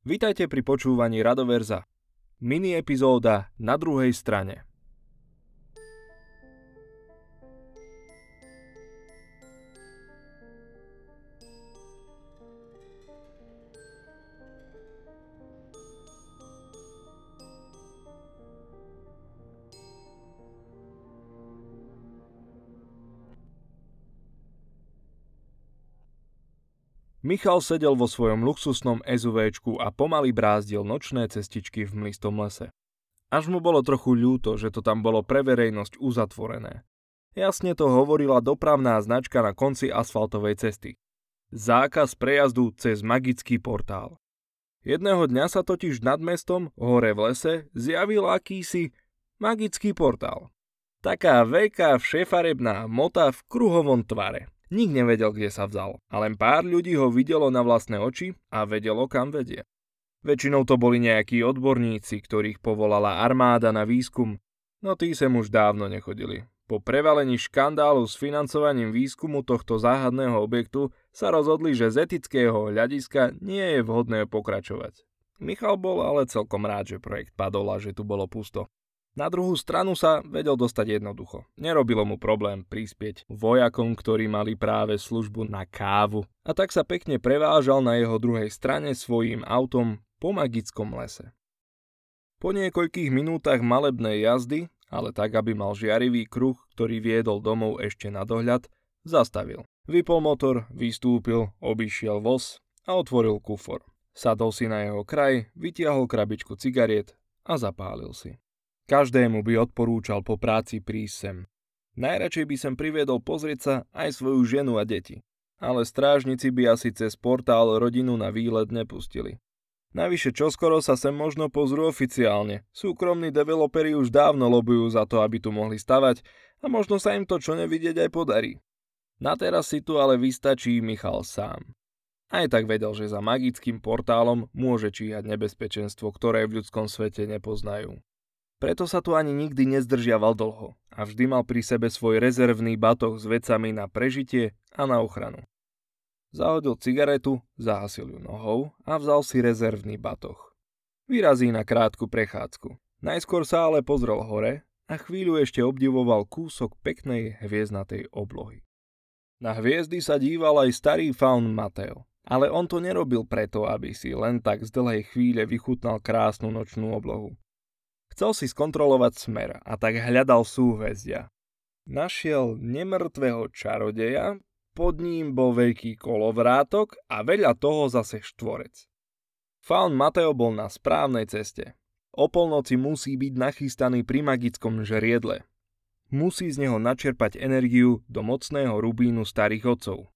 Vítajte pri počúvaní Radoverza. Mini epizóda na druhej strane. Michal sedel vo svojom luxusnom SUVčku a pomaly brázdil nočné cestičky v mlistom lese. Až mu bolo trochu ľúto, že to tam bolo pre verejnosť uzatvorené. Jasne to hovorila dopravná značka na konci asfaltovej cesty. Zákaz prejazdu cez magický portál. Jedného dňa sa totiž nad mestom, hore v lese, zjavil akýsi magický portál. Taká veľká všefarebná mota v kruhovom tvare. Nik nevedel, kde sa vzal, a len pár ľudí ho videlo na vlastné oči a vedelo, kam vedie. Väčšinou to boli nejakí odborníci, ktorých povolala armáda na výskum, no tí sem už dávno nechodili. Po prevalení škandálu s financovaním výskumu tohto záhadného objektu sa rozhodli, že z etického hľadiska nie je vhodné pokračovať. Michal bol ale celkom rád, že projekt padol a že tu bolo pusto. Na druhú stranu sa vedel dostať jednoducho. Nerobilo mu problém prispieť vojakom, ktorí mali práve službu na kávu. A tak sa pekne prevážal na jeho druhej strane svojím autom po magickom lese. Po niekoľkých minútach malebnej jazdy, ale tak, aby mal žiarivý kruh, ktorý viedol domov ešte na dohľad, zastavil. Vypol motor, vystúpil, obišiel voz a otvoril kufor. Sadol si na jeho kraj, vytiahol krabičku cigariet a zapálil si. Každému by odporúčal po práci prísť sem. Najradšej by sem priviedol pozrieť sa aj svoju ženu a deti. Ale strážnici by asi cez portál rodinu na výlet nepustili. Navyše čoskoro sa sem možno pozrú oficiálne. Súkromní developeri už dávno lobujú za to, aby tu mohli stavať a možno sa im to čo nevidieť aj podarí. Na teraz si tu ale vystačí Michal sám. Aj tak vedel, že za magickým portálom môže číhať nebezpečenstvo, ktoré v ľudskom svete nepoznajú. Preto sa tu ani nikdy nezdržiaval dlho a vždy mal pri sebe svoj rezervný batoh s vecami na prežitie a na ochranu. Zahodil cigaretu, zahasil ju nohou a vzal si rezervný batoh. Vyrazí na krátku prechádzku. Najskôr sa ale pozrel hore a chvíľu ešte obdivoval kúsok peknej hviezdnatej oblohy. Na hviezdy sa díval aj starý faun Mateo, ale on to nerobil preto, aby si len tak z dlhej chvíle vychutnal krásnu nočnú oblohu. Chcel si skontrolovať smer a tak hľadal súhvezdia. Našiel nemrtvého čarodeja, pod ním bol veľký kolovrátok a veľa toho zase štvorec. Faun Mateo bol na správnej ceste. O polnoci musí byť nachystaný pri magickom žriedle. Musí z neho načerpať energiu do mocného rubínu starých otcov.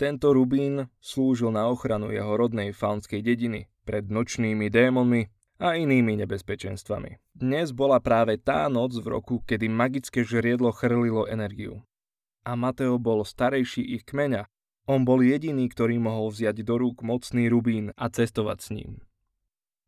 Tento rubín slúžil na ochranu jeho rodnej faunskej dediny pred nočnými démonmi a inými nebezpečenstvami. Dnes bola práve tá noc v roku, kedy magické žriedlo chrlilo energiu. A Mateo bol starejší ich kmeňa. On bol jediný, ktorý mohol vziať do rúk mocný rubín a cestovať s ním.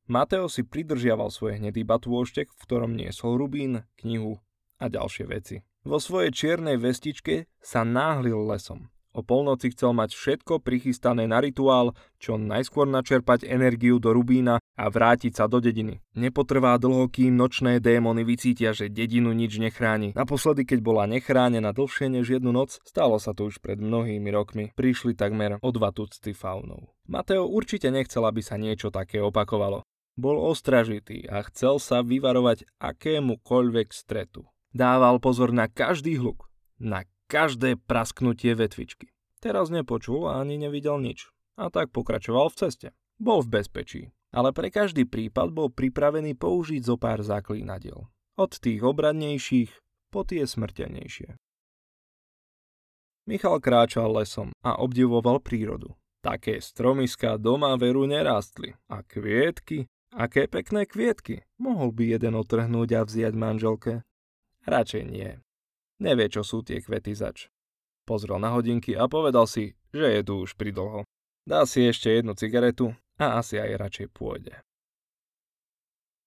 Mateo si pridržiaval svoj hnedý batôštek, v ktorom niesol rubín, knihu a ďalšie veci. Vo svojej čiernej vestičke sa náhlil lesom. O polnoci chcel mať všetko prichystané na rituál, čo najskôr načerpať energiu do Rubína a vrátiť sa do dediny. Nepotrvá dlho, kým nočné démony vycítia, že dedinu nič nechráni. Naposledy, keď bola nechránená dlhšie než jednu noc, stalo sa to už pred mnohými rokmi. Prišli takmer o dva tucty faunov. Mateo určite nechcel, aby sa niečo také opakovalo. Bol ostražitý a chcel sa vyvarovať akémukoľvek stretu. Dával pozor na každý hluk, na každé prasknutie vetvičky. Teraz nepočul a ani nevidel nič. A tak pokračoval v ceste. Bol v bezpečí, ale pre každý prípad bol pripravený použiť zo pár zaklínadiel. Od tých obradnejších po tie smrteľnejšie. Michal kráčal lesom a obdivoval prírodu. Také stromiská doma veru nerástli. A kvietky? Aké pekné kvietky. Mohol by jeden otrhnúť a vziať manželke? Radšej nie. Nevie, čo sú tie kvety zač. Pozrel na hodinky a povedal si, že je tu už pridlho. Dá si ešte jednu cigaretu a asi aj radšej pôjde.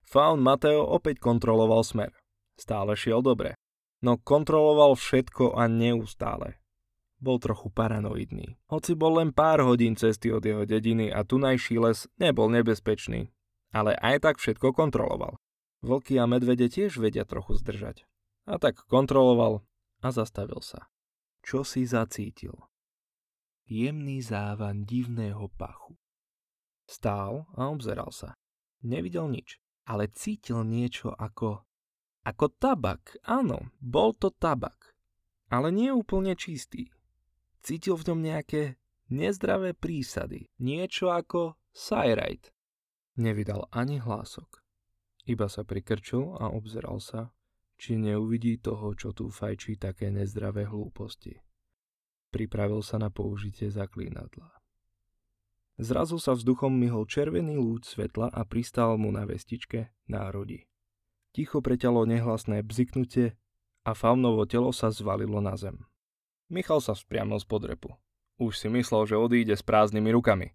Faun Mateo opäť kontroloval smer. Stále šiel dobre. No kontroloval všetko a neustále. bol trochu paranoidný. Hoci bol len pár hodín cesty od jeho dediny a tunajší les nebol nebezpečný, ale aj tak všetko kontroloval. Vlky a medvede tiež vedia trochu zdržať. A tak kontroloval a zastavil sa. Čo si zacítil? Jemný závan divného pachu. Stál a obzeral sa. Nevidel nič, ale cítil niečo ako... Ako tabak, áno, bol to tabak. Ale nie úplne čistý. Cítil v ňom nejaké nezdravé prísady, niečo ako Cyrite. Nevydal ani hlások. Iba sa prikrčil a obzeral sa, či neuvidí toho, čo tu fajčí také nezdravé hlúposti. Pripravil sa na použitie zaklínadla. Zrazu sa vzduchom myhol červený lúč svetla a pristal mu na vestičke národi. Ticho preťalo nehlasné bziknutie a faunovo telo sa zvalilo na zem. Michal sa vzpriamil z podrepu. Už si myslel, že odíde s prázdnymi rukami.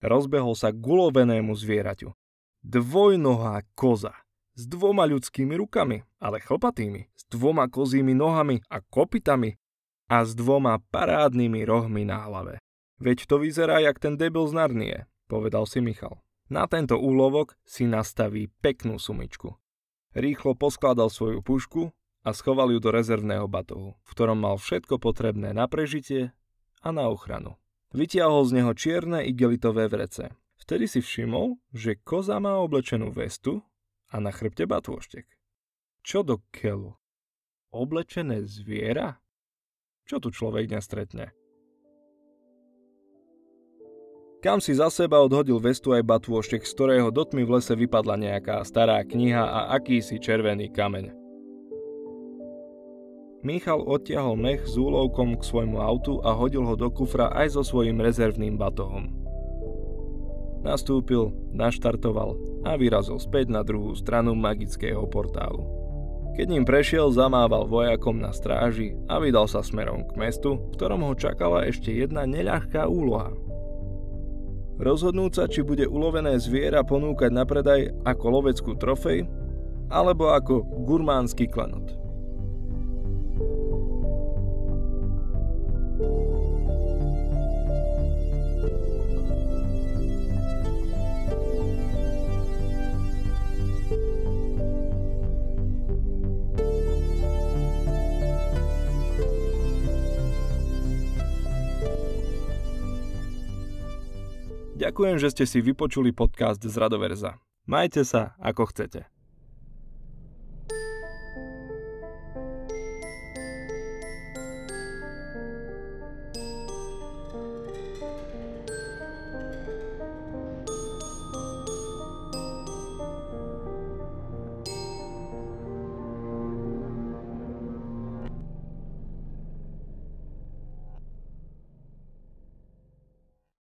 Rozbehol sa gulovenému zvieraťu. Dvojnohá koza. S dvoma ľudskými rukami, ale chlpatými. S dvoma kozími nohami a kopitami. A s dvoma parádnymi rohmi na hlave. Veď to vyzerá jak ten debil z Narnie, povedal si Michal. Na tento úlovok si nastaví peknú sumičku. Rýchlo poskladal svoju pušku a schoval ju do rezervného batohu, v ktorom mal všetko potrebné na prežitie a na ochranu. Vytiahol z neho čierne igelitové vrece. Vtedy si všimol, že koza má oblečenú vestu a na chrbte batôštek. Čo do kelu? Oblečené zviera? Čo tu človek nestretne? Kam si za seba odhodil vestu aj batôštek, z ktorého do tmy v lese vypadla nejaká stará kniha a akýsi červený kameň. Michal odtiahol mech s úlovkom k svojmu autu a hodil ho do kufra aj so svojím rezervným batohom. Nastúpil, naštartoval a vyrazil späť na druhú stranu magického portálu. Keď ním prešiel, zamával vojakom na stráži a vydal sa smerom k mestu, v ktorom ho čakala ešte jedna neľahká úloha. Rozhodnúť sa, či bude ulovené zviera ponúkať na predaj ako loveckú trofej, alebo ako gurmánsky klenot. Ďakujem, že ste si vypočuli podcast z Radoverza. Majte sa, ako chcete.